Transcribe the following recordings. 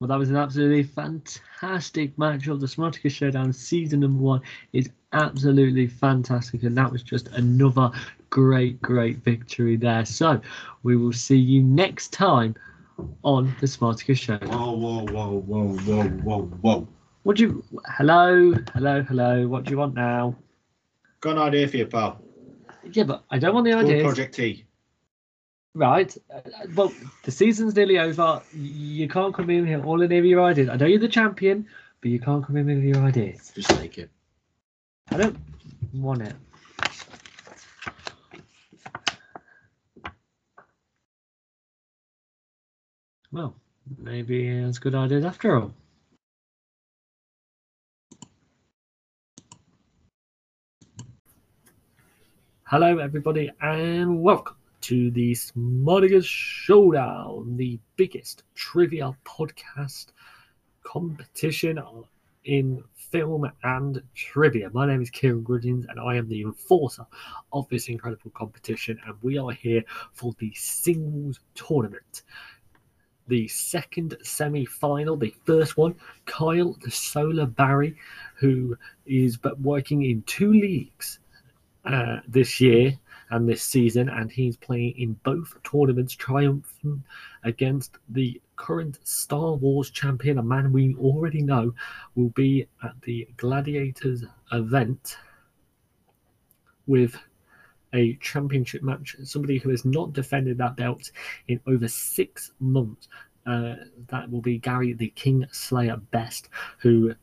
Well, that was an absolutely fantastic match of the Smarticus Showdown. Season number one is absolutely fantastic, and that was just another great, great victory there. So we will see you next time on the Smarticus Show. Whoa, whoa, whoa, whoa, whoa, whoa, whoa. What do you? Hello, hello, hello. What do you want now? Got an idea for you, pal. Yeah, but I don't want the Called ideas. Project T. Right. Uh, well, the season's nearly over. You can't come in here all in here with your ideas. I know you're the champion, but you can't come in with your ideas. Just take it. I don't want it. Well, maybe it's a good ideas after all. Hello, everybody, and welcome to the Smarticus Showdown, the biggest trivia podcast competition in film and trivia. My name is Kieran Grudgens, and I am the enforcer of this incredible competition. And we are here for the singles tournament, the second semi final, the first one. Kyle the Solar Barry, who is but working in two leagues uh, this year and this season, and he's playing in both tournaments, triumphant against the current Star Wars champion, a man we already know will be at the Gladiators event with a championship match. Somebody who has not defended that belt in over six months. Uh, that will be Gary the King Slayer Best, who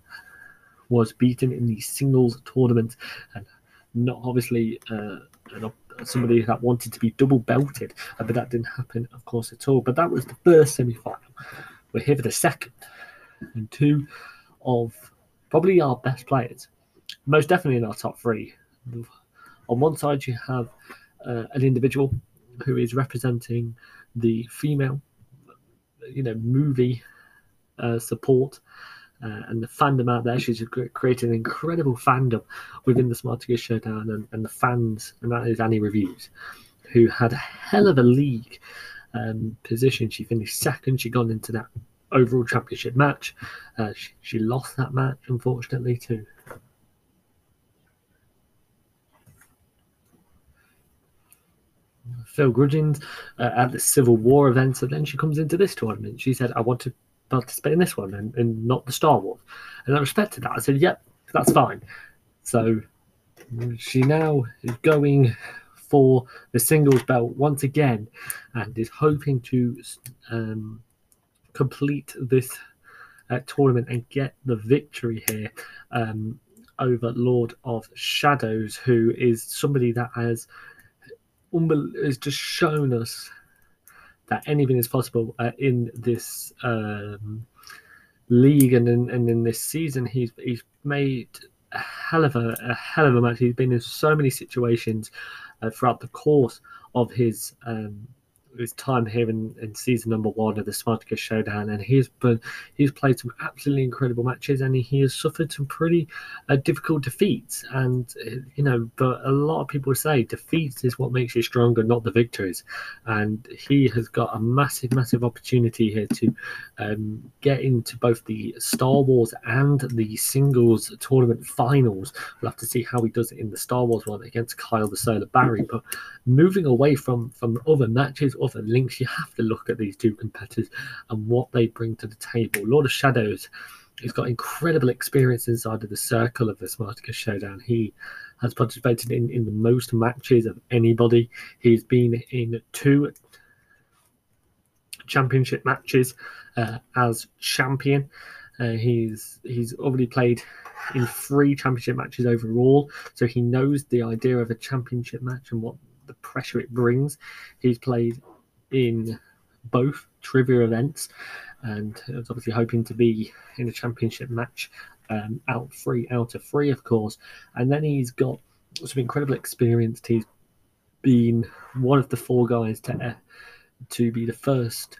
was beaten in the singles tournament and not obviously uh, an somebody that wanted to be double belted, uh, but that didn't happen, of course, at all. But that was the first semi final. We're here for the second, and two of probably our best players, most definitely in our top three. On one side, you have uh, an individual who is representing the female, you know, movie uh, support uh, and the fandom out there. She's cre- created an incredible fandom within the Smarticus Showdown and, and the fans, and that is Annie Reviews, who had a hell of a league um, position. She finished second. She got into that overall championship match. Uh, she, she lost that match, unfortunately, too. Phil Grudgens uh, at the Civil War event. So then she comes into this tournament. She said, I want to participate in this one and, and not the Star Wars. And I respected that. I said, yep, that's fine. So she now is going for the singles belt once again and is hoping to um, complete this uh, tournament and get the victory here um, over Lord of Shadows, who is somebody that has, has just shown us that anything is possible uh, in this um, league and in, and in this season. He's he's made a hell of a, a hell of a match. He's been in so many situations uh, throughout the course of his um, his time here in, in season number one of the Smarticus Showdown, and he's been he's played some absolutely incredible matches, and he, he has suffered some pretty uh, difficult defeats. And uh, you know, but a lot of people say defeats is what makes you stronger, not the victories. And he has got a massive, massive opportunity here to um, get into both the Star Wars and the singles tournament finals. We'll have to see how he does it in the Star Wars one against Kyle the Solar Barry. But moving away from from other matches, other links, you have to look at these two competitors and what they bring to the table. Lord of Shadows. He's got incredible experience inside of the circle of the Smarticus Showdown. He has participated in, in the most matches of anybody. He's been in two championship matches uh, as champion. Uh, he's he's already played in three championship matches overall, so he knows the idea of a championship match and what the pressure it brings. He's played in both trivia events, and is obviously hoping to be in a championship match um, out three out of three, of course. And then he's got some incredible experience. He's been one of the four guys to to be the first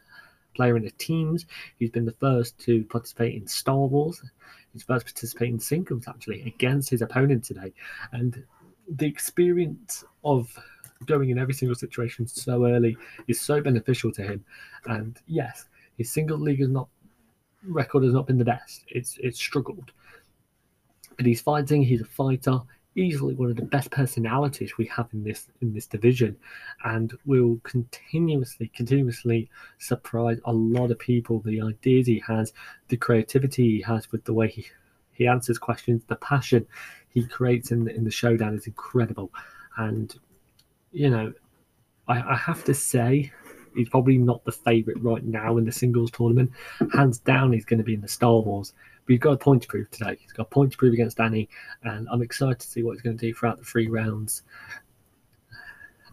player in the teams. He's been the first to participate in Star Wars. He's first participate in singles actually against his opponent today, and the experience of going in every single situation so early is so beneficial to him. And yes, his single league has not record has not been the best. It's it's struggled. But he's fighting. He's a fighter. Easily one of the best personalities we have in this in this division, and will continuously continuously surprise a lot of people. The ideas he has, the creativity he has with the way he he answers questions, the passion he creates in the, in the showdown is incredible. And you know, I, I have to say he's probably not the favourite right now in the singles tournament. Hands down, he's going to be in the Star Wars. But he's got a point to prove today. He's got a point to prove against Danny, and I'm excited to see what he's going to do throughout the three rounds.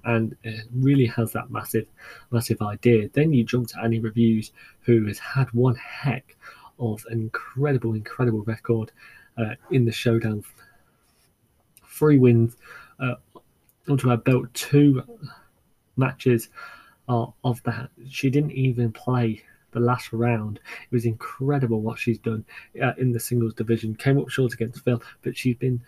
And it really has that massive, massive idea. Then you jump to Annie Reviews, who has had one heck of an incredible, incredible record uh, in the showdown. Three wins onto her belt, two matches uh, of that. She didn't even play the last round. It was incredible what she's done uh, in the singles division. Came up short against Phil, but she's been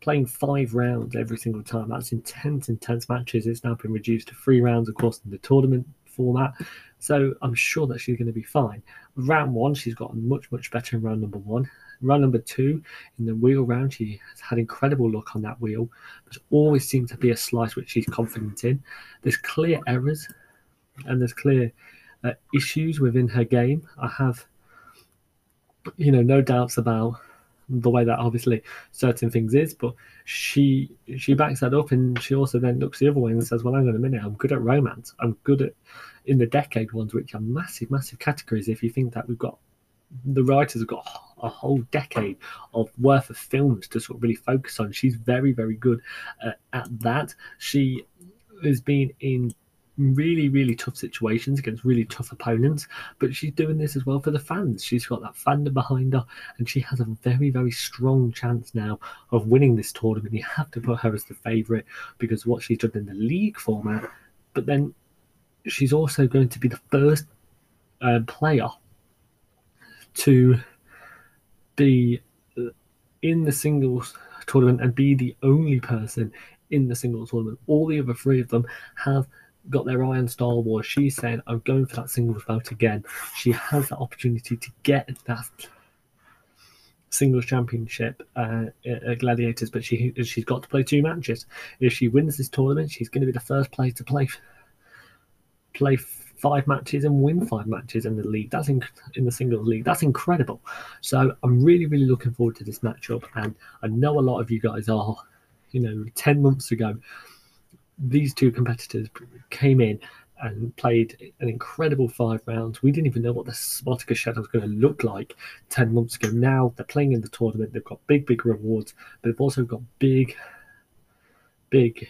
playing five rounds every single time. That's intense, intense matches. It's now been reduced to three rounds, of course, in the tournament format. So I'm sure that she's going to be fine. Round one, she's gotten much, much better in round number one. Round number two, in the wheel round, she has had incredible luck on that wheel. There's always seemed to be a slice which she's confident in. There's clear errors and there's clear uh, issues within her game. I have, you know, no doubts about the way that obviously certain things is, but she she backs that up and she also then looks the other way and says, Well, hang on a minute, I'm good at romance. I'm good at in the decade ones, which are massive, massive categories. If you think that we've got the writers have got a whole decade of worth of films to sort of really focus on. She's very, very good uh, at that. She has been in really, really tough situations against really tough opponents, but she's doing this as well for the fans. She's got that fandom behind her, and she has a very, very strong chance now of winning this tournament. You have to put her as the favourite because what she's done in the league format, but then she's also going to be the first uh, player to be in the singles tournament and be the only person in the singles tournament. All the other three of them have got their eye on Star Wars. She's saying, I'm going for that singles bout again. She has that opportunity to get that singles championship uh, at Gladiators, but she she's got to play two matches. If she wins this tournament, she's going to be the first player to play play five matches and win five matches in the league. That's in, in the singles league. That's incredible. So I'm really, really looking forward to this matchup. And I know a lot of you guys are, you know, 10 months ago, these two competitors came in and played an incredible five rounds. We didn't even know what the Smarticus Showdown was going to look like 10 months ago. Now they're playing in the tournament. They've got big, big rewards, but they've also got big, big,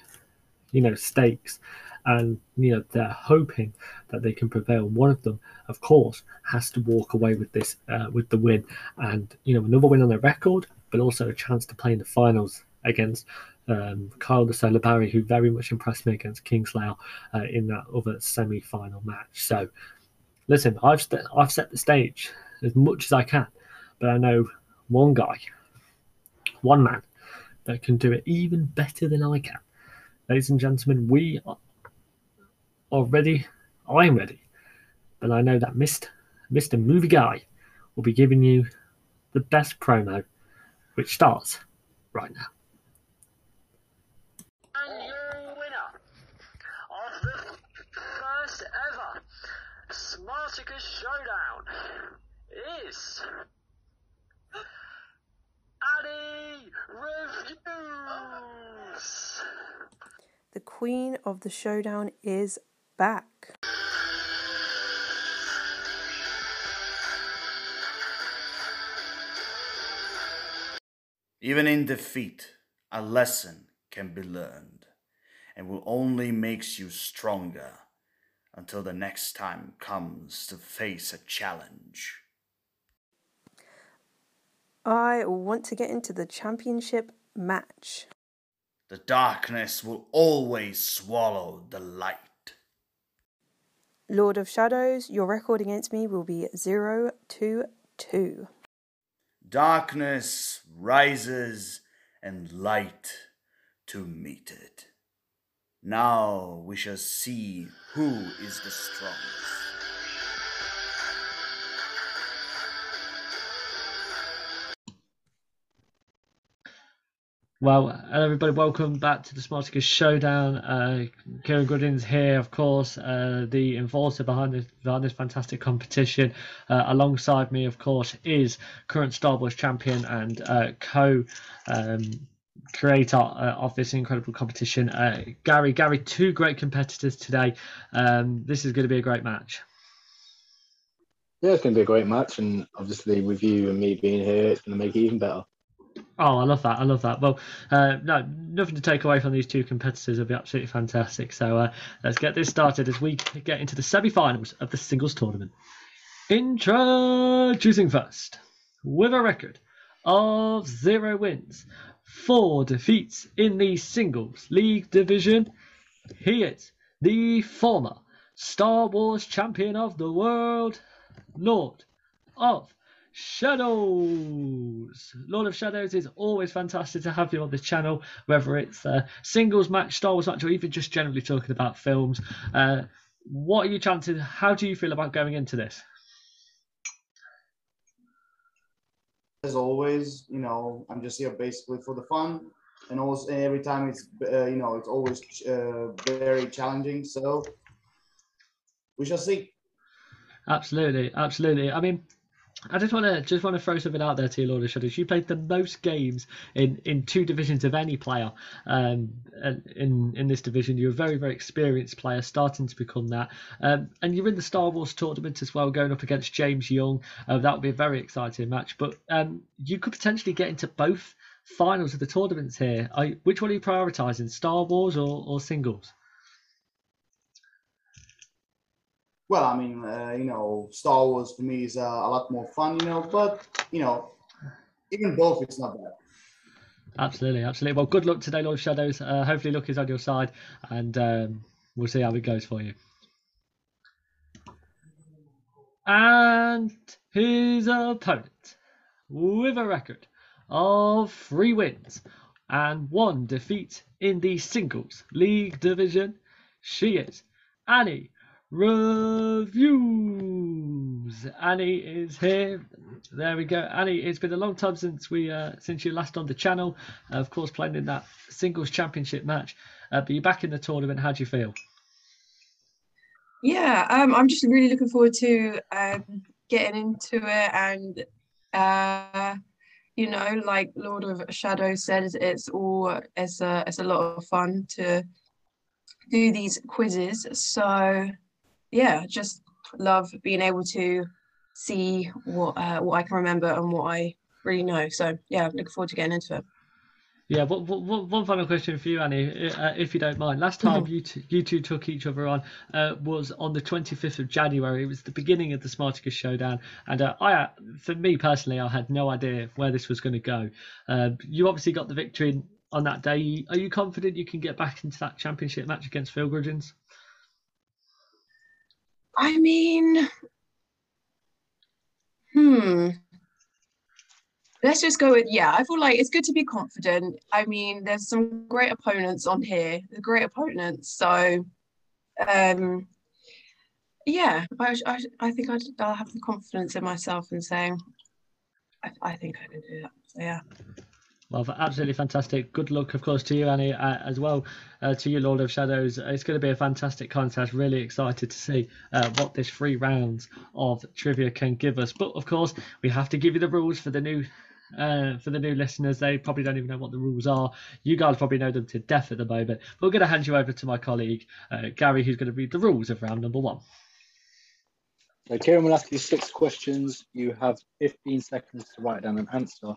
you know, stakes and you know they're hoping that they can prevail. One of them, of course, has to walk away with this uh, with the win, and you know another win on their record, but also a chance to play in the finals against um, Kyle de Barry, who very much impressed me against Kingslayer uh, in that other semi-final match. So, listen, I've st- I've set the stage as much as I can, but I know one guy, one man, that can do it even better than I can. Ladies and gentlemen, we are ready. I'm ready. But I know that Mr. Mr. Movie Guy will be giving you the best promo, which starts right now. And your winner of the first ever Smarticus Showdown is Annie Reviews. The queen of the showdown is back. Even in defeat, a lesson can be learned and will only makes you stronger until the next time comes to face a challenge. I want to get into the championship match. The darkness will always swallow the light. Lord of Shadows, your record against me will be 0 to 2. Darkness rises and light to meet it. Now we shall see who is the strongest. Well, everybody, welcome back to the Smarticus Showdown. Uh, Kieran Goodin's here, of course, uh, the enforcer behind this, behind this fantastic competition. Uh, alongside me, of course, is current Star Wars champion and uh, co um, creator uh, of this incredible competition, uh, Gary. Gary, two great competitors today. Um, this is going to be a great match. Yeah, it's going to be a great match, and obviously with you and me being here, it's going to make it even better. Oh, I love that. I love that. Well, uh, no, nothing to take away from these two competitors. It'll be absolutely fantastic. So uh, let's get this started as we get into the semi-finals of the singles tournament. Introducing first, with a record of zero wins, four defeats in the singles league division, he is the former Star Wars champion of the world, Lord of Shadows. Lord of Shadows is always fantastic to have you on this channel, whether it's a singles match, Star Wars match, or even just generally talking about films. Uh, what are your chances? How do you feel about going into this? As always, you know, I'm just here basically for the fun, and also every time it's uh, you know it's always uh, very challenging. So we shall see. Absolutely, absolutely. I mean, I just want to just want to throw something out there to you, Lord of Shadows. You played the most games in, in two divisions of any player um, in in this division. You're a very very experienced player, starting to become that, um, and you're in the Star Wars tournament as well, going up against James Young. Uh, that would be a very exciting match. But um, you could potentially get into both finals of the tournaments here. Are, which one are you prioritising, Star Wars or, or singles? Well, I mean, uh, you know, Star Wars to me is uh, a lot more fun, you know, but you know, even both, it's not bad. Absolutely, absolutely. Well, good luck today, Lord Shadows. Uh, hopefully, luck is on your side, and um, we'll see how it goes for you. And his opponent, with a record of three wins and one defeat in the singles league division, she is Annie reviews. Annie is here. There we go. Annie, it's been a long time since we uh, since you last on the channel. Uh, of course, playing in that singles championship match. Uh, but you're back in the tournament. How do you feel? Yeah, um, I'm just really looking forward to um, getting into it, and uh, you know, like Lord of Shadows said, it's, it's all it's a it's a lot of fun to do these quizzes. So yeah, just love being able to see what uh, what I can remember and what I really know. So yeah, looking forward to getting into it. Yeah, one, one, one final question for you, Annie, uh, if you don't mind. Last time Mhm. you, t- you two took each other on uh, was on the 25th of January. It was the beginning of the Smarticus Showdown. And uh, I, uh, for me personally, I had no idea where this was going to go. Uh, you obviously got the victory on that day. Are you confident you can get back into that championship match against Phil Grudgens? I mean, hmm. Let's just go with yeah. I feel like it's good to be confident. I mean, there's some great opponents on here. The great opponents. So, um, yeah, I I, I think I'd, I'll have the confidence in myself in saying, I, I think I can do that. So yeah. Well, absolutely fantastic. Good luck, of course, to you, Annie, uh, as well uh, to you, Lord of Shadows. It's going to be a fantastic contest. Really excited to see uh, what this three rounds of trivia can give us. But of course, we have to give you the rules for the new. Uh, for the new listeners, they probably don't even know what the rules are. You guys probably know them to death at the moment. But we're going to hand you over to my colleague uh, Gary, who's going to read the rules of round number one. So Kieran will ask you six questions. You have 15 seconds to write down an answer.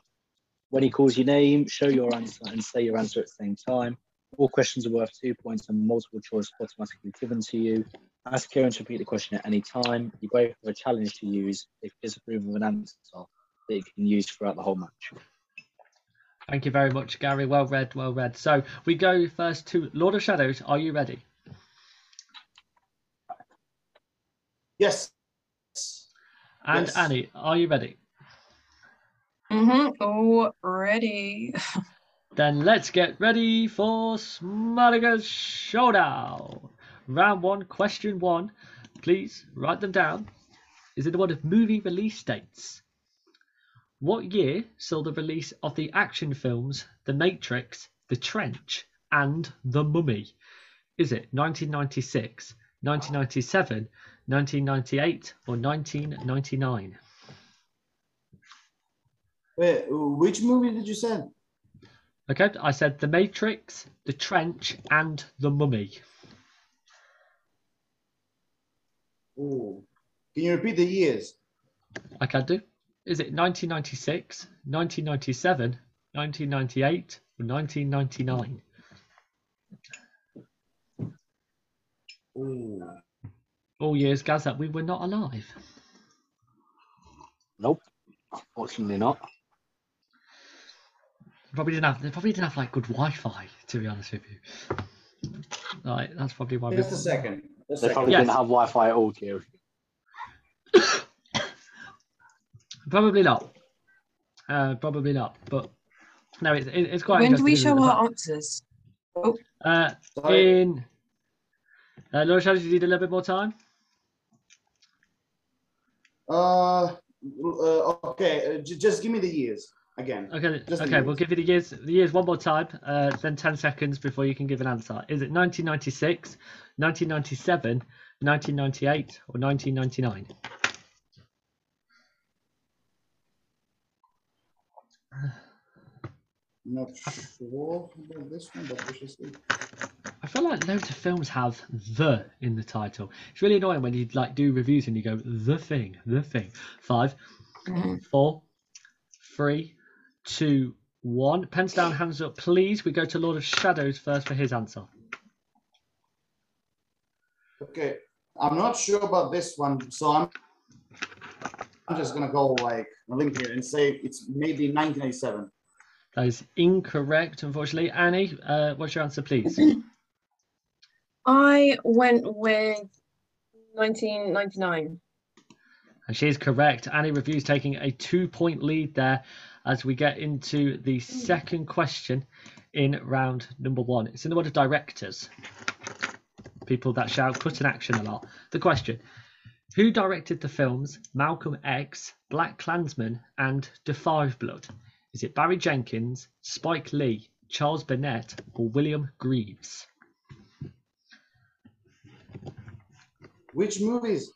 When he calls your name, show your answer and say your answer at the same time. All questions are worth two points and multiple choice automatically given to you. Ask Kieran to repeat the question at any time. You both have a challenge to use if you disapprove of an answer that you can use throughout the whole match. Thank you very much, Gary. Well read, well read. So we go first to Lord of Shadows. Are you ready? Yes. And Yes. Annie, are you ready? Mm-hmm. Already. Then let's get ready for Smarticus Showdown. Round one, question one. Please write them down. Is it the one of movie release dates? What year saw the release of the action films The Matrix, The Trench, and The Mummy? Is it 1996, 1997, 1998, or 1999? Wait, which movie did you say? Okay, I said The Matrix, The Trench, and The Mummy. Oh, can you repeat the years? I can do. Is it 1996, 1997, 1998, or 1999? Oh, All years, Gaz, that we were not alive. Nope. Unfortunately not. Probably didn't have. They probably didn't have like good Wi-Fi, to be honest with you. Right, that's probably why. just a second. Just They second. probably Yes. didn't have Wi-Fi at all, Kieran. Probably not. Uh, probably not. But no, it's it, it's quite. when do we show our answers? Uh, Sorry. in. Uh, Laura, shall you need a little bit more time? Uh, uh, okay. Uh, j- just give me the years again. Okay, Just okay, we'll give you the years. The years one more time. Uh, then ten seconds before you can give an answer. Is it 1996, 1997, 1998, or 1999? Not sure about this one, but we shall see. I feel like loads of films have the in the title. It's really annoying when you like do reviews and you go the thing, the thing. Five, Mhm. four, three, two, one. Pens down, hands up, please. We go to Lord of Shadows first for his answer. Okay, I'm not sure about this one, so I'm. I'm just gonna go like a link here and say it's maybe 1987. That is incorrect, unfortunately. Annie, uh, what's your answer, please? I went with 1999. And she is correct. Annie Reviews taking a two point lead there as we get into the second question in round number one. It's in the word of directors. People that shout cut in action a lot. The question Who directed the films Malcolm X, BlacKkKlansman, and Five Blood? Is it Barry Jenkins, Spike Lee, Charles Burnett, or William Greaves? Which movies?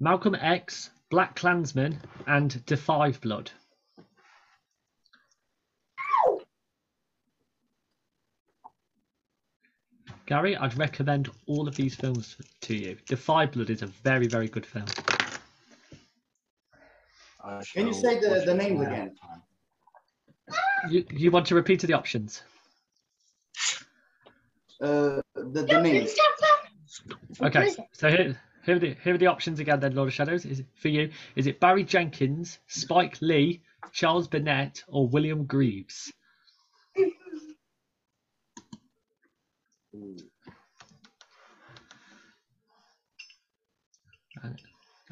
Malcolm X, BlacKkKlansman, and Five Blood. Gary, I'd recommend all of these films to you. The Five Blood is a very, very good film. Can you say the, the names again? You, you want to repeat the options? Uh, the, the names. Okay, so here, here, are the, here are the options again then, Lord of Shadows. Is it, for you, is it Barry Jenkins, Spike Lee, Charles Burnett, or William Greaves?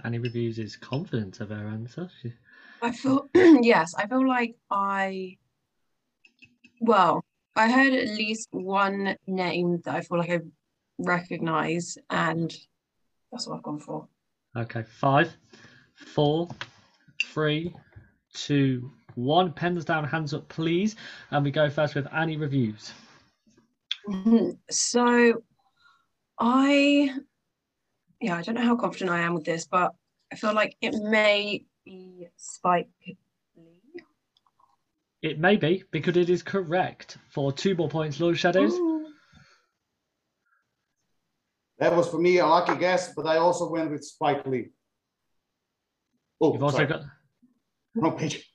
Annie reviews is confident of her answer. She, I feel yes, I feel like I well, I heard at least one name that I feel like I recognize, and that's what I've gone for. okay, five, four, three, two, one. Pens down, hands up, please. And we go first with Annie reviews. Mhm. So I yeah, I don't know how confident I am with this, but I feel like it may be Spike Lee. It may be because it is correct for two more points, Lord Shadows. Ooh. That was for me a lucky guess, but I also went with Spike Lee. Oh, You've also sorry. got Wrong page.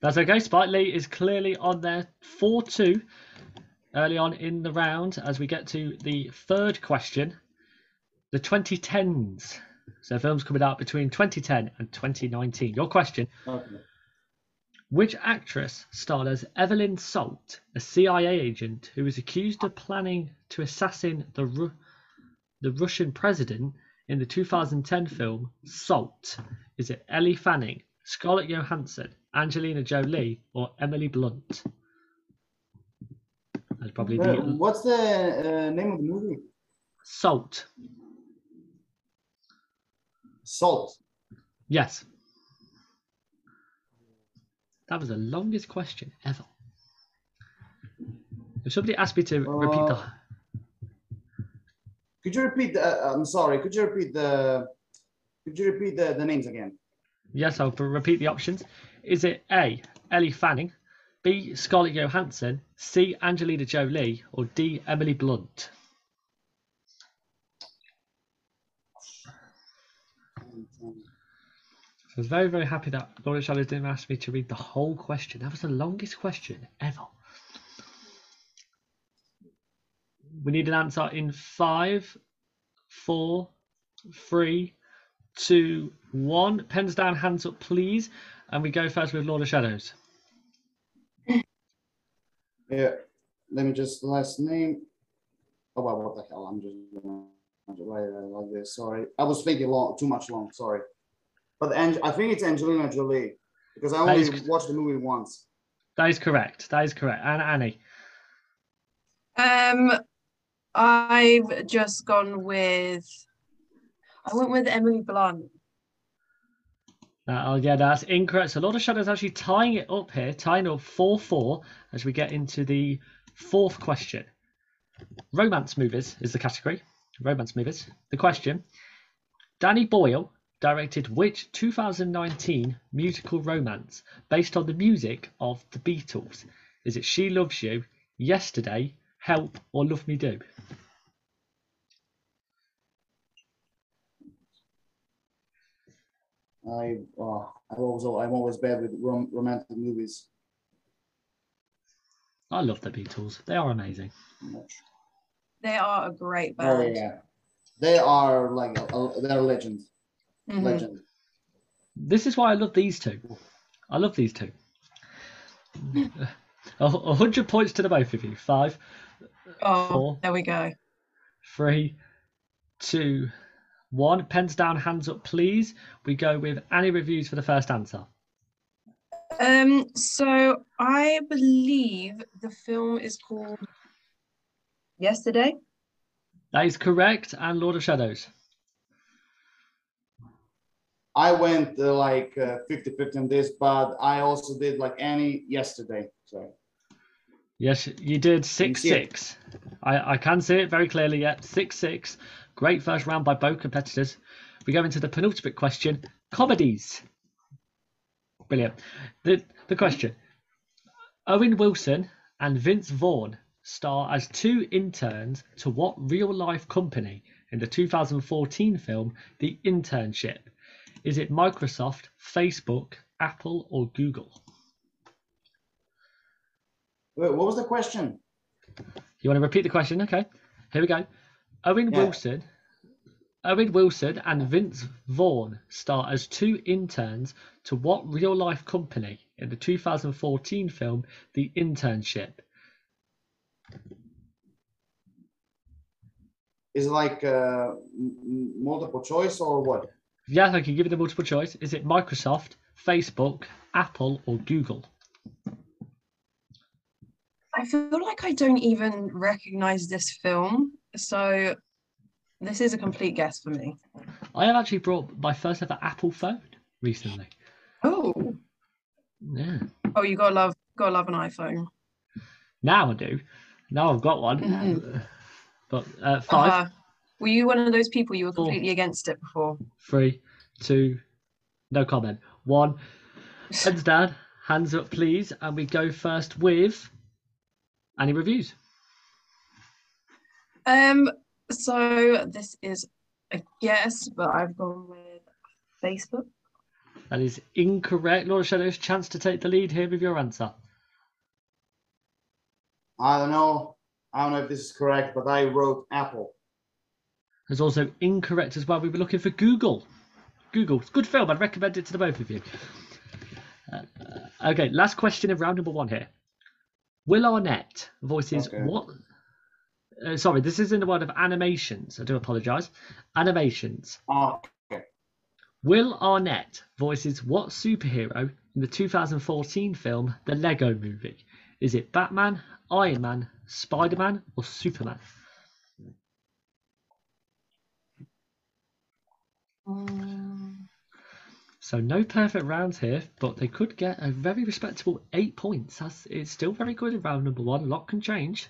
That's okay. Spike Lee is clearly on there 4 2 early on in the round as we get to the third question. The 2010s. So, films coming out between 2010 and 2019. Your question Okay. Which actress starred as Evelyn Salt, a CIA agent who was accused of planning to assassinate the, Ru- the Russian president in the 2010 film Salt? Is it Ellie Fanning, Scarlett Johansson, Angelina Jolie, or Emily Blunt? That's probably the what's the uh, name of the movie? Salt. Salt. Yes. That was the longest question ever. If somebody asked me to repeat the. Uh, Could you repeat the, uh, I'm sorry, could you repeat the, could you repeat the, the names again? Yes, I'll repeat the options. Is it A. Ellie Fanning, B. Scarlett Johansson, C. Angelina Jolie, or D. Emily Blunt? I was very, very happy that Lord Shadows didn't ask me to read the whole question. That was the longest question ever. We need an answer in five, four, three, two, one. Pens down, hands up, please. And we go first with Lord of Shadows. Yeah, let me just, last name. Oh, well, what the hell, I'm just gonna write it like this, sorry. I was thinking long, too much long, sorry. But Ang- I think it's Angelina Jolie, because I only is- watched the movie once. That is correct. That is correct. And Annie. Um, I've just gone with. I went with Emily Blunt. Uh, oh, yeah, that's incorrect. So Lord of Shadows actually tying it up here, tying up 4 4 as we get into the fourth question. Romance movies is the category. Romance movies. The question Danny Boyle directed which 2019 musical romance based on the music of the Beatles? Is it She Loves You, Yesterday, Help, or Love Me Do? I, uh, I always, I'm always bad with rom- romantic movies. I love the Beatles. They are amazing. They are a great band. Oh, band. yeah. They are like, a, a- they're legends, Mhm. legend. This is why I love these two. I love these two. A a hundred points to the both of you. Five, Oh, Four. there we go. three, two, one. Pens down, hands up, please. We go with Annie reviews for the first answer. Um, so I believe the film is called Yesterday. That is correct. And Lord of Shadows. I went uh, like uh, 50 50 on this, but I also did like Annie yesterday. So Yes, you did six see it? six. I, I can see it very clearly. Yet six six. Great first round by both competitors. We go into the penultimate question: comedies. Brilliant. The the question: Owen Wilson and Vince Vaughn star as two interns to what real life company in the 2014 film The Internship? Is it Microsoft, Facebook, Apple, or Google? Wait, what was the question? You want to repeat the question? Okay, here we go. Owen Yeah. Wilson, Owen Wilson and Vince Vaughn star as two interns to what real life company in the 2014 film The Internship? Is it like uh, m- m- multiple choice or what? Yeah, I can give you the multiple choice. Is it Microsoft, Facebook, Apple, or Google? I feel like I don't even recognize this film, so this is a complete guess for me. I have actually brought my first ever Apple phone recently. Oh, Yeah. oh, you gotta love, gotta love an iPhone. Now I do. Now I've got one. Mhm. But uh, five. Uh, were you one of those people you were Four. completely against it before? three, two, no comment. One, Hands down, hands up, please. And we go first with Annie reviews. Um, so this is a guess, but I've gone with Facebook. That is incorrect. Lord Shadows, chance to take the lead here with your answer. I don't know. I don't know if this is correct, but I wrote Apple. There's also incorrect as well. We were looking for Google. Google, it's a good film. I'd recommend it to the both of you. Uh, okay, last question of round number one here. Will Arnett voices Okay. what? Uh, sorry, this is in the world of animations. I do apologise. Animations. Oh, okay. Will Arnett voices what superhero in the 2014 film The Lego Movie? Is it Batman, Iron Man, Spider Man, or Superman? So no perfect rounds here, but they could get a very respectable eight points. That's it's still very good in round number one. A lot can change.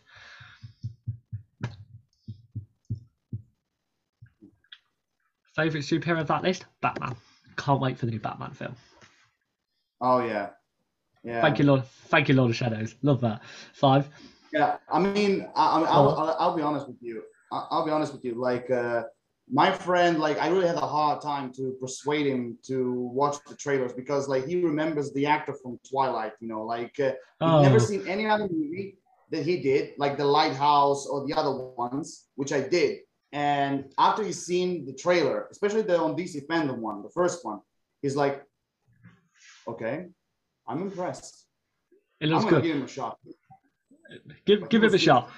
Favorite superhero of that list? Batman. Can't wait for the new Batman film. Oh yeah, yeah. Thank you, Lord. Thank you, Lord of Shadows. Love that. Five. Yeah, I mean, I, I, I'll, I'll, I'll be honest with you. I'll be honest with you. Like, uh, my friend, like, I really had a hard time to persuade him to watch the trailers because, like, he remembers the actor from Twilight. You know, like, uh, Oh. never seen any other movie that he did, like The Lighthouse or the other ones, which I did. And after he's seen the trailer, especially the on DC fandom one, the first one, he's like, "Okay, I'm impressed. It I'm looks gonna good. give him a shot." Give give him a shot.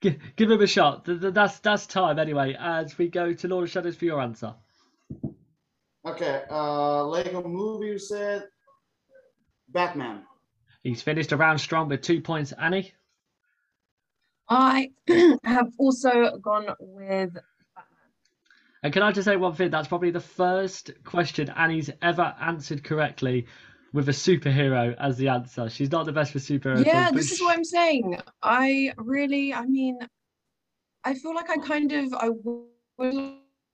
Give, give him a shot. Th- th- That's that's time anyway. As we go to Lord of Shadows for your answer. Okay, uh, Lego movie you said Batman. He's finished a round strong with two points. Annie. I have also gone with Batman. And can I just say one thing? That's probably the first question Annie's ever answered correctly with a superhero as the answer. She's not the best for superheroes. Yeah, but this is what I'm saying. I really, I mean, I feel like I kind of, I would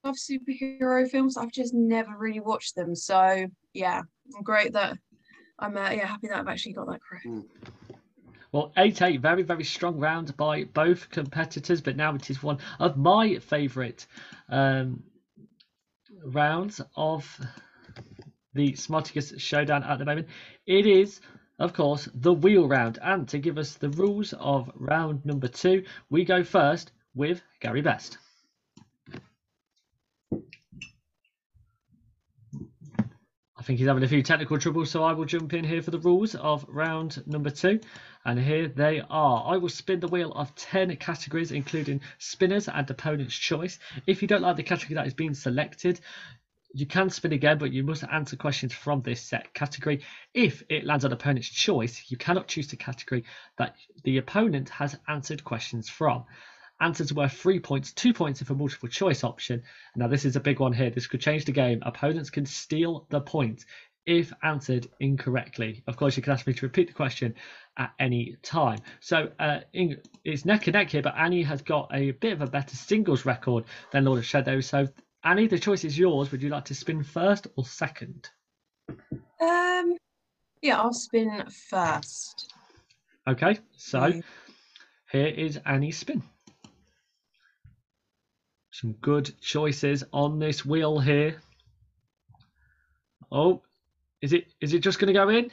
love superhero films. I've just never really watched them. So yeah, I'm great that I'm, uh, yeah, happy that I've actually got that correct. Well, 8 8, very, very strong round by both competitors, but now it is one of my favourite um, rounds of the Smarticus Showdown at the moment. It is, of course, the wheel round. And to give us the rules of round number two, we go first with Gary Best. I think he's having a few technical troubles, so I will jump in here for the rules of round number two. And here they are. I will spin the wheel of 10 categories, including spinners and opponent's choice. If you don't like the category that is being selected, you can spin again, but you must answer questions from this set category. If it lands on opponent's choice, you cannot choose the category that the opponent has answered questions from. Answers worth three points, two points if a multiple choice option. Now, this is a big one here. This could change the game. Opponents can steal the point if answered incorrectly. Of course, you can ask me to repeat the question at any time. So uh, in, it's neck and neck here, but Annie has got a bit of a better singles record than Lord of Shadows. So, Annie, the choice is yours. Would you like to spin first or second? Um, yeah, I'll spin first. Okay, so here is Annie's spin. Some good choices on this wheel here. Oh, is it is it just going to go in?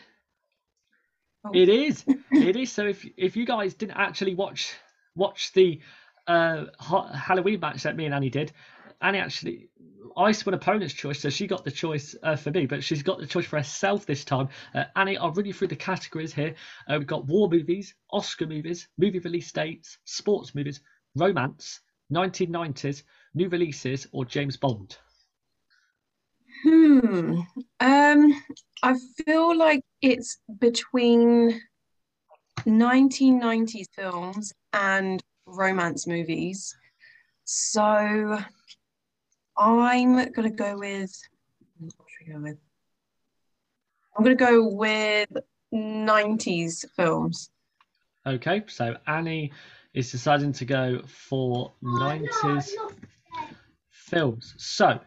Oh. It is. it is. So if if you guys didn't actually watch watch the uh, Halloween match that me and Annie did, Annie actually I spun opponent's choice, so she got the choice uh, for me, but she's got the choice for herself this time. Uh, Annie, I'll run you through the categories here. Uh, we've got war movies, Oscar movies, movie release dates, sports movies, romance, 1990s, new releases, or James Bond. Hmm. Um, I feel like it's between 1990s films and romance movies. So I'm gonna go with what should we go with? I'm gonna go with 90s films. Okay, so Annie is deciding to go for 90s films. So,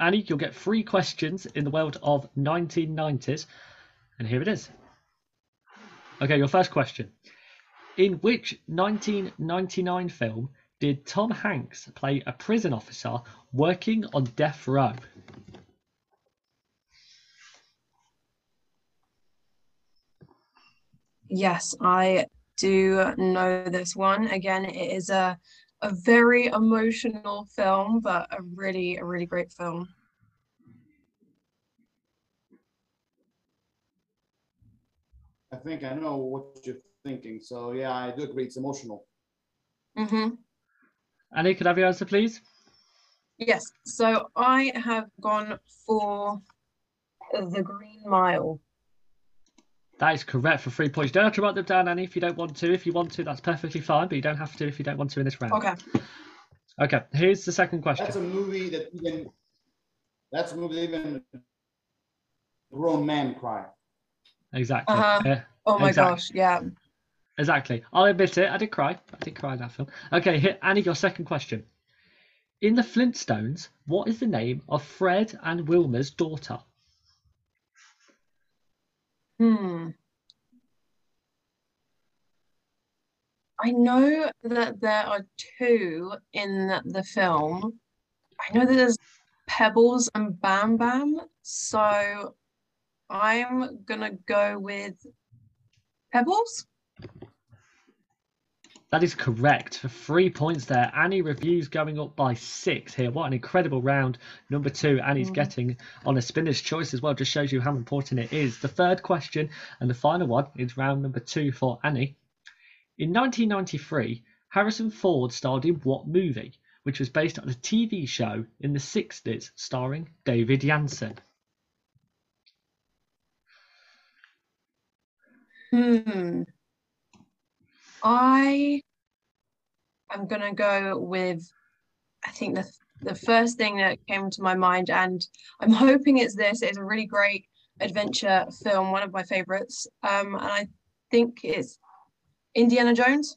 Annie, you'll get three questions in the world of 1990s, and here it is. Okay, your first question. In which 1999 film did Tom Hanks play a prison officer working on death row? Yes, I do know this one. Again, it is a a very emotional film, but a really, a really great film. I think I know what you're thinking. So yeah, I do agree. It's emotional. hmm Annie, could I have your answer, please? Yes, so I have gone for The Green Mile. That is correct for three points. You don't have to write them down, Annie, if you don't want to. If you want to, that's perfectly fine, but you don't have to if you don't want to in this round. Okay. Okay, here's the second question. That's a movie that even. That's a movie that even grown man cry. Exactly. Uh-huh. Yeah, Oh my Exact- gosh, yeah. exactly. I'll admit it. I did cry. I did cry in that film. Okay, here, Annie, your second question. In the Flintstones, what is the name of Fred and Wilma's daughter? Hmm. I know that there are two in the film. I know that there's Pebbles and Bam Bam, so I'm gonna go with Pebbles. That is correct for three points there. Annie Reviews going up by six here. What an incredible round. Number two, Annie's Mm. getting on a spinner's choice as well. Just shows you how important it is. The third question and the final one is round number two for Annie. In 1993, Harrison Ford starred in what movie, which was based on a TV show in the 60s starring David Janssen? Hmm. I am gonna go with I think the the first thing that came to my mind, and I'm hoping it's this. It's a really great adventure film, one of my favorites. Um, and I think it's Indiana Jones.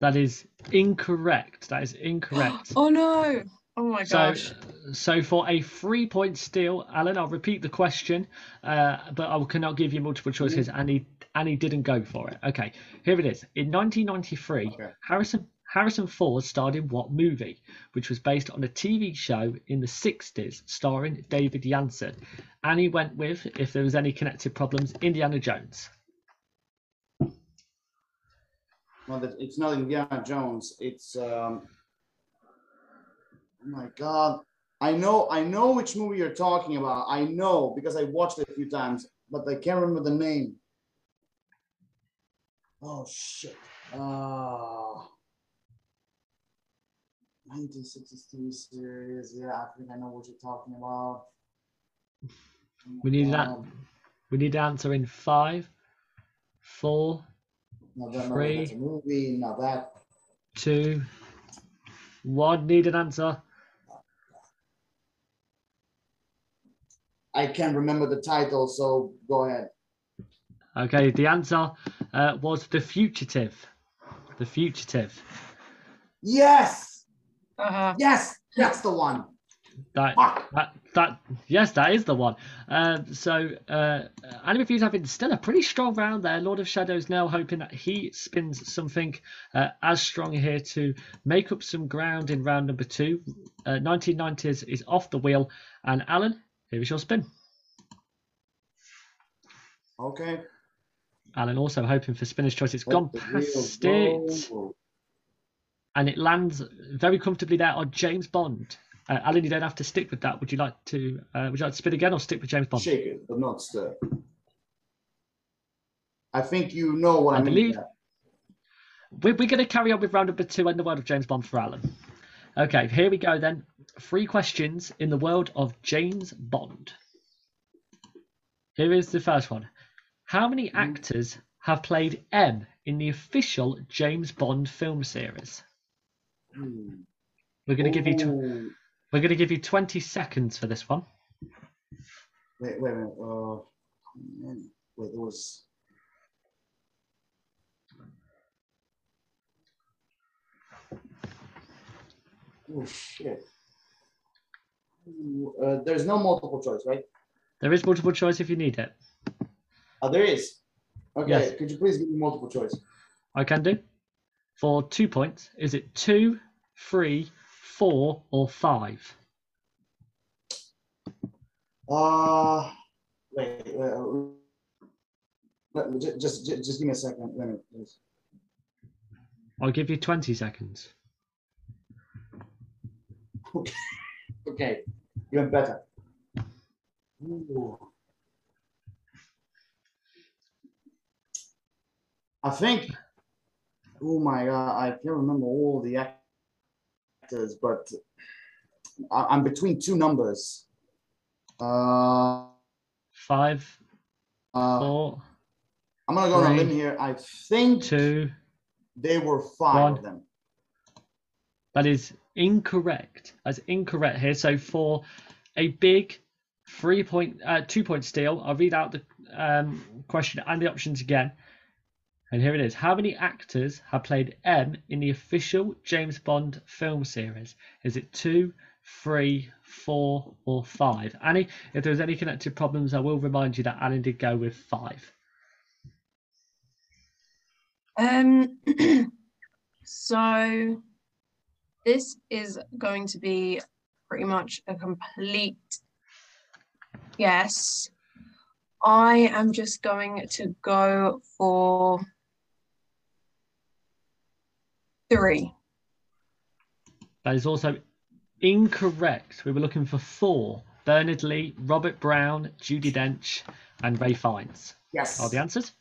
That is incorrect. That is incorrect. Oh no! Oh my So, gosh! so so for a three-point steal, Alan, I'll repeat the question, uh, but I cannot give you multiple choices. Annie, he didn't go for it. Okay, here it is. In 1993, Okay. Harrison Harrison Ford starred in what movie, which was based on a TV show in the 60s starring David Janssen? he went with, if there was any connected problems, Indiana Jones. No, it's not Indiana Jones. It's um. Oh my God! I know, I know which movie you're talking about. I know because I watched it a few times, but I can't remember the name. Oh shit! Uh, 1963 series. Yeah, I think I know what you're talking about. We need that. Um, We need to answer in five, four, No, that, Three. movie. That. two, one. Need an answer. I can't remember the title, so go ahead. Okay, the answer uh, was The Fugitive. The Fugitive. Yes, Uh-huh. yes, that's the one. That, Fuck. that, that, yes, that is the one. Um, so, uh, Annie Reviews having still a pretty strong round there. Lord of Shadows now hoping that he spins something uh, as strong here to make up some ground in round number two. Uh, 1990s is off the wheel. And Alan, here is your spin. Okay. Alan also hoping for spinner's choice. It's gone past it. and it lands very comfortably there on James Bond. Uh, Alan, you don't have to stick with that. Would you like to? Uh, would you like to spin again or stick with James Bond? Shake it, but not stir. I think you know what I, I mean. believe-. We're, we're going to carry on with round number two in the world of James Bond for Alan. Okay, here we go then. Three questions in the world of James Bond. Here is the first one. How many actors have played M in the official James Bond film series? Hmm. We're going to give you tw- Ooh. we're going to give you 20 seconds for this one. Wait, wait a minute. Uh, wait, there was. Oh shit. Uh, there's no multiple choice, right? There is multiple choice if you need it. Oh, there is. Okay, Yes. could you please give me multiple choice? I can do. For two points, is it two, three, four, or five? Uh, wait, wait, ju- just, just, just give me a second. Let me, please. I'll give you 20 seconds. Okay, even better. Ooh. I think. Oh my god, I can't remember all the actors, but I'm between two numbers. Uh, Five, uh, four, I'm gonna go on a three, limb here. I think two. they were five one. of them. That is incorrect. That's incorrect here. So for a big three point, uh, two point steal. I'll read out the um, question and the options again. And here it is. How many actors have played M in the official James Bond film series? Is it two, three, four, or five? Annie, if there's any connected problems, I will remind you that Alan did go with five. Um, so this is going to be pretty much a complete guess. I am just going to go for three. That is also incorrect. We were looking for four. Bernard Lee, Robert Brown, Judi Dench, and Ralph Fiennes Yes. are the answers.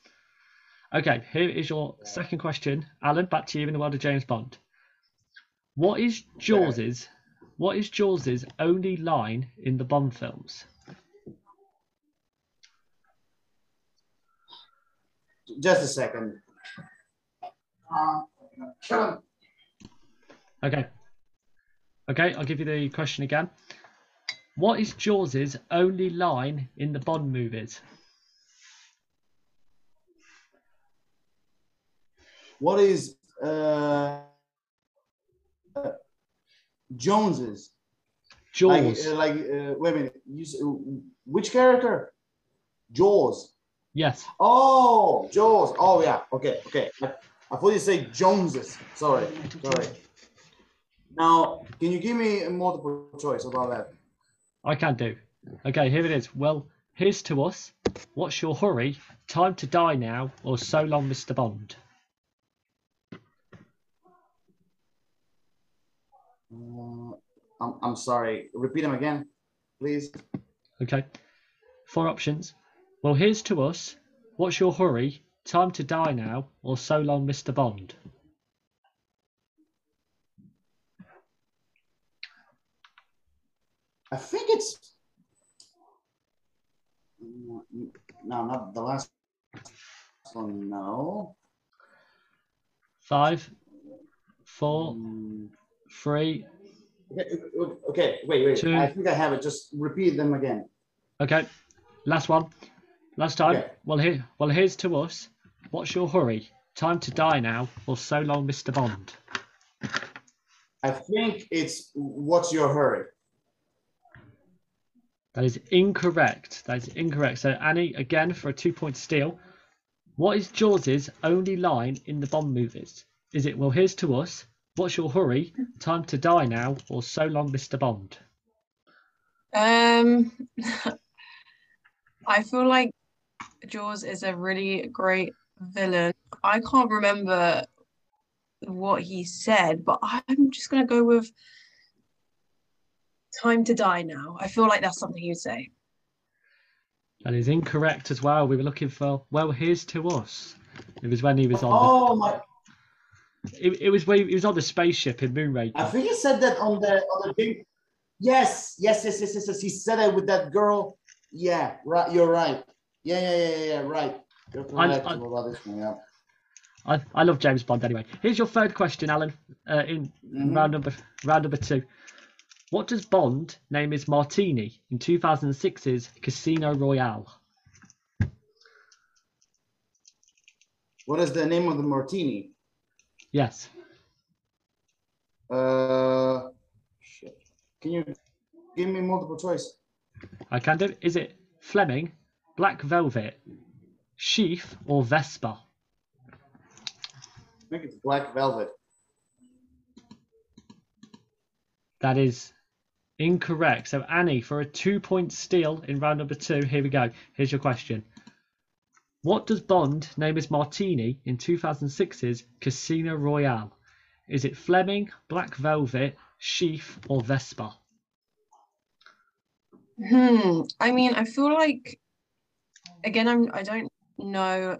Okay, here is your second question. Alan, back to you in the world of James Bond. What is Jaws's what is Jaws's only line in the Bond films? Just a second. Uh, Kevin, Okay. Okay, I'll give you the question again. What is Jaws's only line in the Bond movies? what is uh, uh, Jones's? Like, uh, like uh, wait a minute. You, which character? Jaws. yes. Oh, Jaws. Oh, yeah. Okay, okay. I, I thought you say Joneses. Sorry, sorry. Now, can you give me a multiple choice about that? I can do. Okay, here it is. Well, here's to us. What's your hurry? Time to die now, or so long, Mr. Bond? Uh, I'm, I'm sorry. Repeat them again, please. Okay. Four options. Well, here's to us. What's your hurry? Time to die now, or so long, Mr. Bond? I think it's. No, not the last one. No. Five, four, Mm, three. Okay, okay, wait, wait. Two. I think I have it. Just repeat them again. Okay. Last one. Last time. Okay. Well, here. Well, here's to us. What's your hurry? Time to die now, or so long, Mr. Bond? I think it's what's your hurry? That is incorrect. That is incorrect. So Annie, again for a two-point steal. What is Jaws's only line in the Bond movies? Is it "Well, here's to us"? What's your hurry? Time to die now, or so long, Mr. Bond? Um, I feel like Jaws is a really great villain. I can't remember what he said, but I'm just gonna go with "Time to Die Now." I feel like that's something you'd say. That is incorrect as well. We were looking for "Well, here's to us." It was when he was on. Oh my! It, it was when he was on the spaceship in Moonraker. I think he said that on the on the game. Yes, yes, yes, yes, yes, yes. He said it with that girl. Yeah, right. You're right. Yeah, yeah, yeah, yeah, yeah right. I- I- about this one. Yeah. I, I love James Bond anyway. Here's your third question, Alan. Uh, in Mhm. round number round number two. What does Bond name his martini in 2006's Casino Royale? What is the name of the martini? Yes. Uh, shit. Can you give me multiple choice? I can do. Is it Fleming, Black Velvet, Sheaf, or Vespa? I think it's black velvet. That is incorrect. So Annie, for a two-point steal in round number two, here we go. Here's your question. What does Bond name his martini in 2006's Casino Royale? Is it Fleming, Black Velvet, Sheaf, or Vespa? Hmm. I mean, I feel like again, I'm I don't know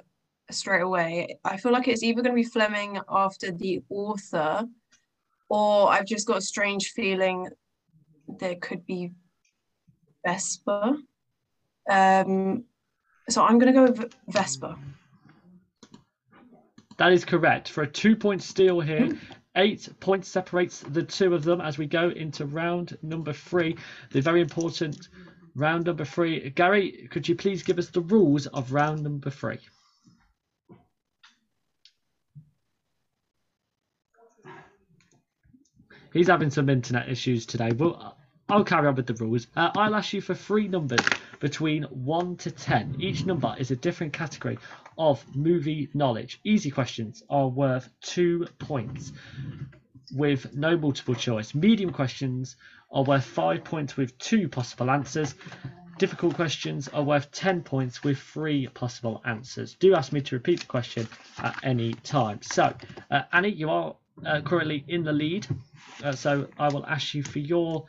straight away. I feel like it's either going to be Fleming after the author, or I've just got a strange feeling there could be Vespa. Um, so I'm going to go with Vespa. That is correct. For a two-point steal here, eight points separates the two of them as we go into round number three, the very important Round number three. Gary, could you please give us the rules of round number three? He's having some internet issues today, but I'll carry on with the rules. Uh, I'll ask you for three numbers between 1 to 10. Each number is a different category of movie knowledge. Easy questions are worth two points with no multiple choice. Medium questions are worth five points with two possible answers. Difficult questions are worth 10 points with three possible answers. Do ask me to repeat the question at any time. So, uh, Annie, you are uh, currently in the lead. Uh, so I will ask you for your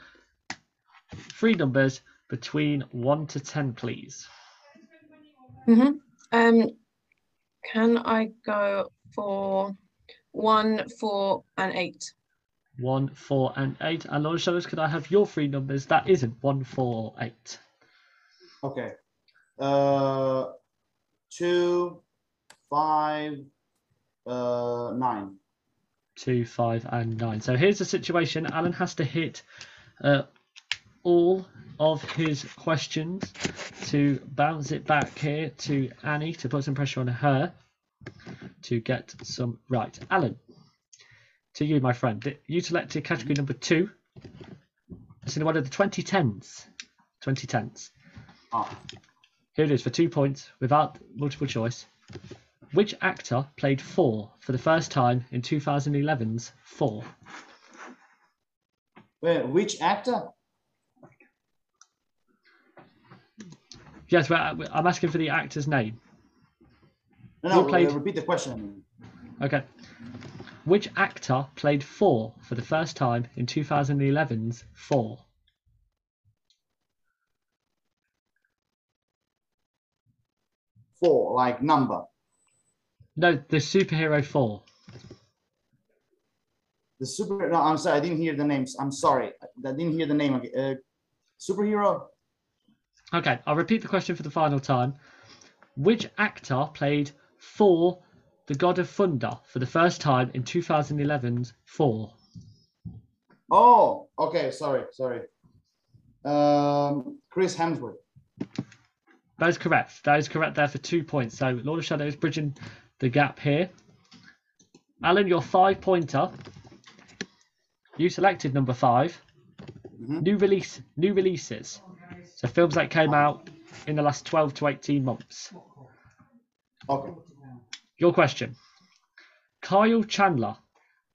three numbers between 1 to 10, please. hmm Um, can I go for one, four, and eight? 1, 4, and 8. And Lord Shadows, could I have your three numbers? That isn't 1, 4, 8. Okay. Uh, two, five, uh, nine. 2, 5, and 9. So here's the situation. Alan has to hit uh, all of his questions to bounce it back here to Annie to put some pressure on her to get some right. Alan, to you, my friend. You selected category number two. It's in one of the 2010s. 2010s. Ah, Here it is for two points without multiple choice. Which actor played Thor for the first time in 2011's Thor? wait, which actor? Yes, well, I'm asking for the actor's name. No, no, played- uh, repeat the question. Okay. Which actor played Thor for the first time in 2011's Thor? Four, like number. No, the superhero Thor. The super. No, I'm sorry, I didn't hear the names. I'm sorry, I didn't hear the name. Okay, uh, superhero. Okay, I'll repeat the question for the final time. Which actor played Thor, the God of Thunder, for the first time in 2011's Thor? Oh, okay. Sorry, sorry. Um, Chris Hemsworth. That is correct. That is correct there for two points. So Lord of Shadows bridging the gap here. Alan, your five pointer. You selected number 5 Mhm. New release, new releases. So films that came out in the last 12 to 18 months. Okay. Your question. Kyle Chandler,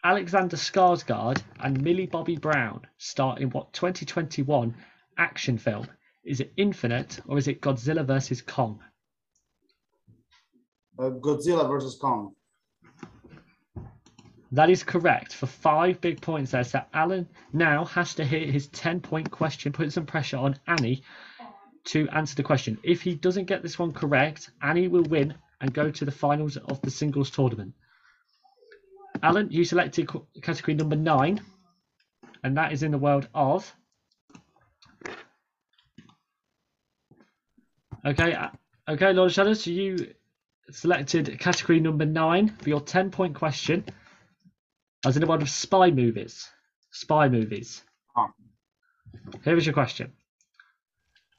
Alexander Skarsgård, and Millie Bobby Brown star in what 2021 action film? Is it Infinite or is it Godzilla vs. Kong? Uh, Godzilla versus Kong. That is correct for five big points there. So Alan now has to hit his 10 point question, put some pressure on Annie to answer the question. If he doesn't get this one correct, Annie will win and go to the finals of the singles tournament. Alan, you selected category number nine, and that is in the world of. Okay, uh, okay, Lord of Shadows, so you selected category number nine for your 10 point question. As in the world of spy movies. Spy movies. Ah. Here is your question.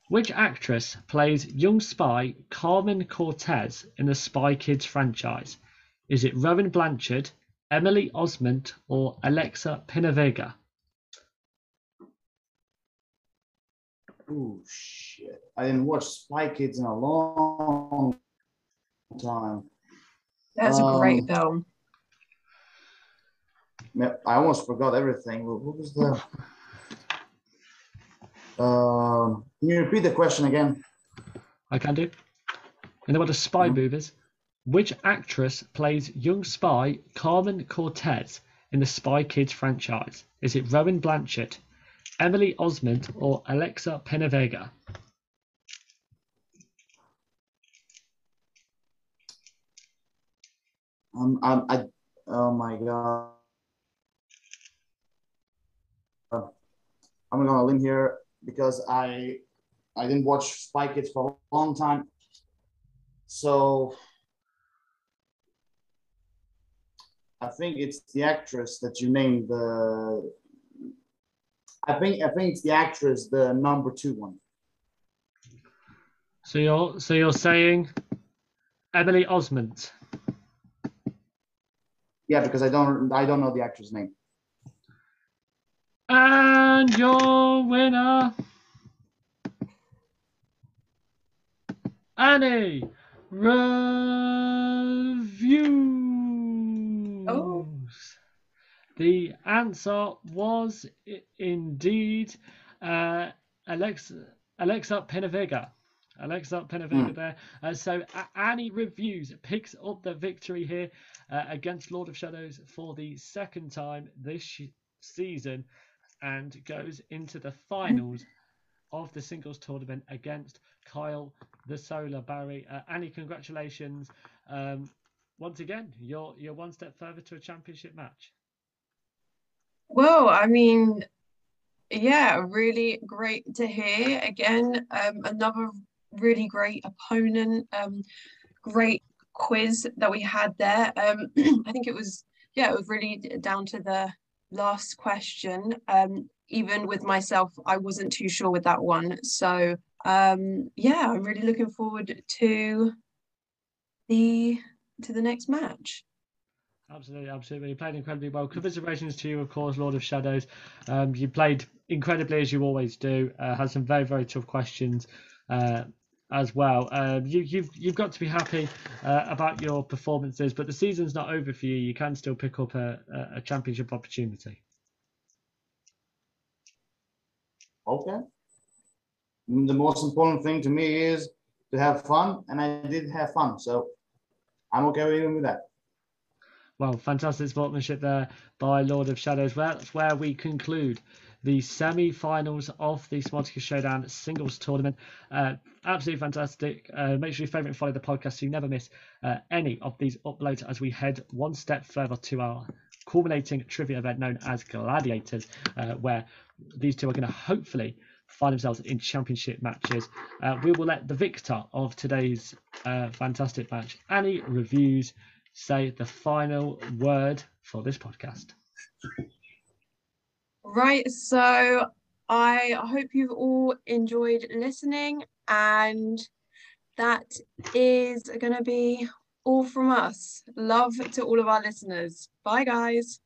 Which actress plays young spy Carmen Cortez in the Spy Kids franchise? Is it Rowan Blanchard, Emily Osment, or Alexa PenaVega? Oh shit! I didn't watch Spy Kids in a long time. That's a great Um, film. I almost forgot everything. What what was the? Um, can you repeat the question again? I can do. In the world of spy Mhm. movies, which actress plays young spy Carmen Cortez in the Spy Kids franchise? Is it Rowan Blanchard, Emily Osment, or Alexa PenaVega? Um, I, I, oh my god. I'm gonna limb here because I, I didn't watch Spy Kids for a long time. So I think it's the actress that you named the. I think I think it's the actress, the number two one. So you're so you're saying Emily Osment. Yeah, because I don't I don't know the actress name. And your winner, Annie Reviews. Oh. The answer was indeed uh, Alexa Alexa PenaVega. Alexa PenaVega Hmm. there. Uh, so Annie Reviews picks up the victory here uh, against Lord of Shadows for the second time this season and goes into the finals of the singles tournament against Kyle the Solar Barry. Uh, Annie, congratulations. Um, once again, you're you're one step further to a championship match. Well, I mean, yeah, really great to hear. Again, um, another really great opponent. Um, great quiz that we had there. Um, I think it was, yeah, it was really down to the last question. Um, even with myself, I wasn't too sure with that one. So, um, yeah, I'm really looking forward to the to the next match. Absolutely, absolutely. You played incredibly well. Congratulations to you, of course, Lord of Shadows. Um, you played incredibly as you always do. Uh, had some very, very tough questions uh, as well. Um, you, you've you've got to be happy uh, about your performances, but the season's not over for you. You can still pick up a, a, championship opportunity. Okay. The most important thing to me is to have fun, and I did have fun, so I'm okay even with that. Well, fantastic sportsmanship there by Lord of Shadows. Well, that's where we conclude the semi-finals of the Smarticus Showdown singles tournament. Uh, absolutely fantastic. Uh, make sure you favourite and follow the podcast so you never miss uh, any of these uploads as we head one step further to our culminating trivia event known as Gladiators, uh, where these two are going to hopefully find themselves in championship matches. Uh, we will let the victor of today's uh, fantastic match, Annie Reviews, say the final word for this podcast. Right, so I hope you've all enjoyed listening, and that is going to be all from us. Love to all of our listeners. Bye, guys.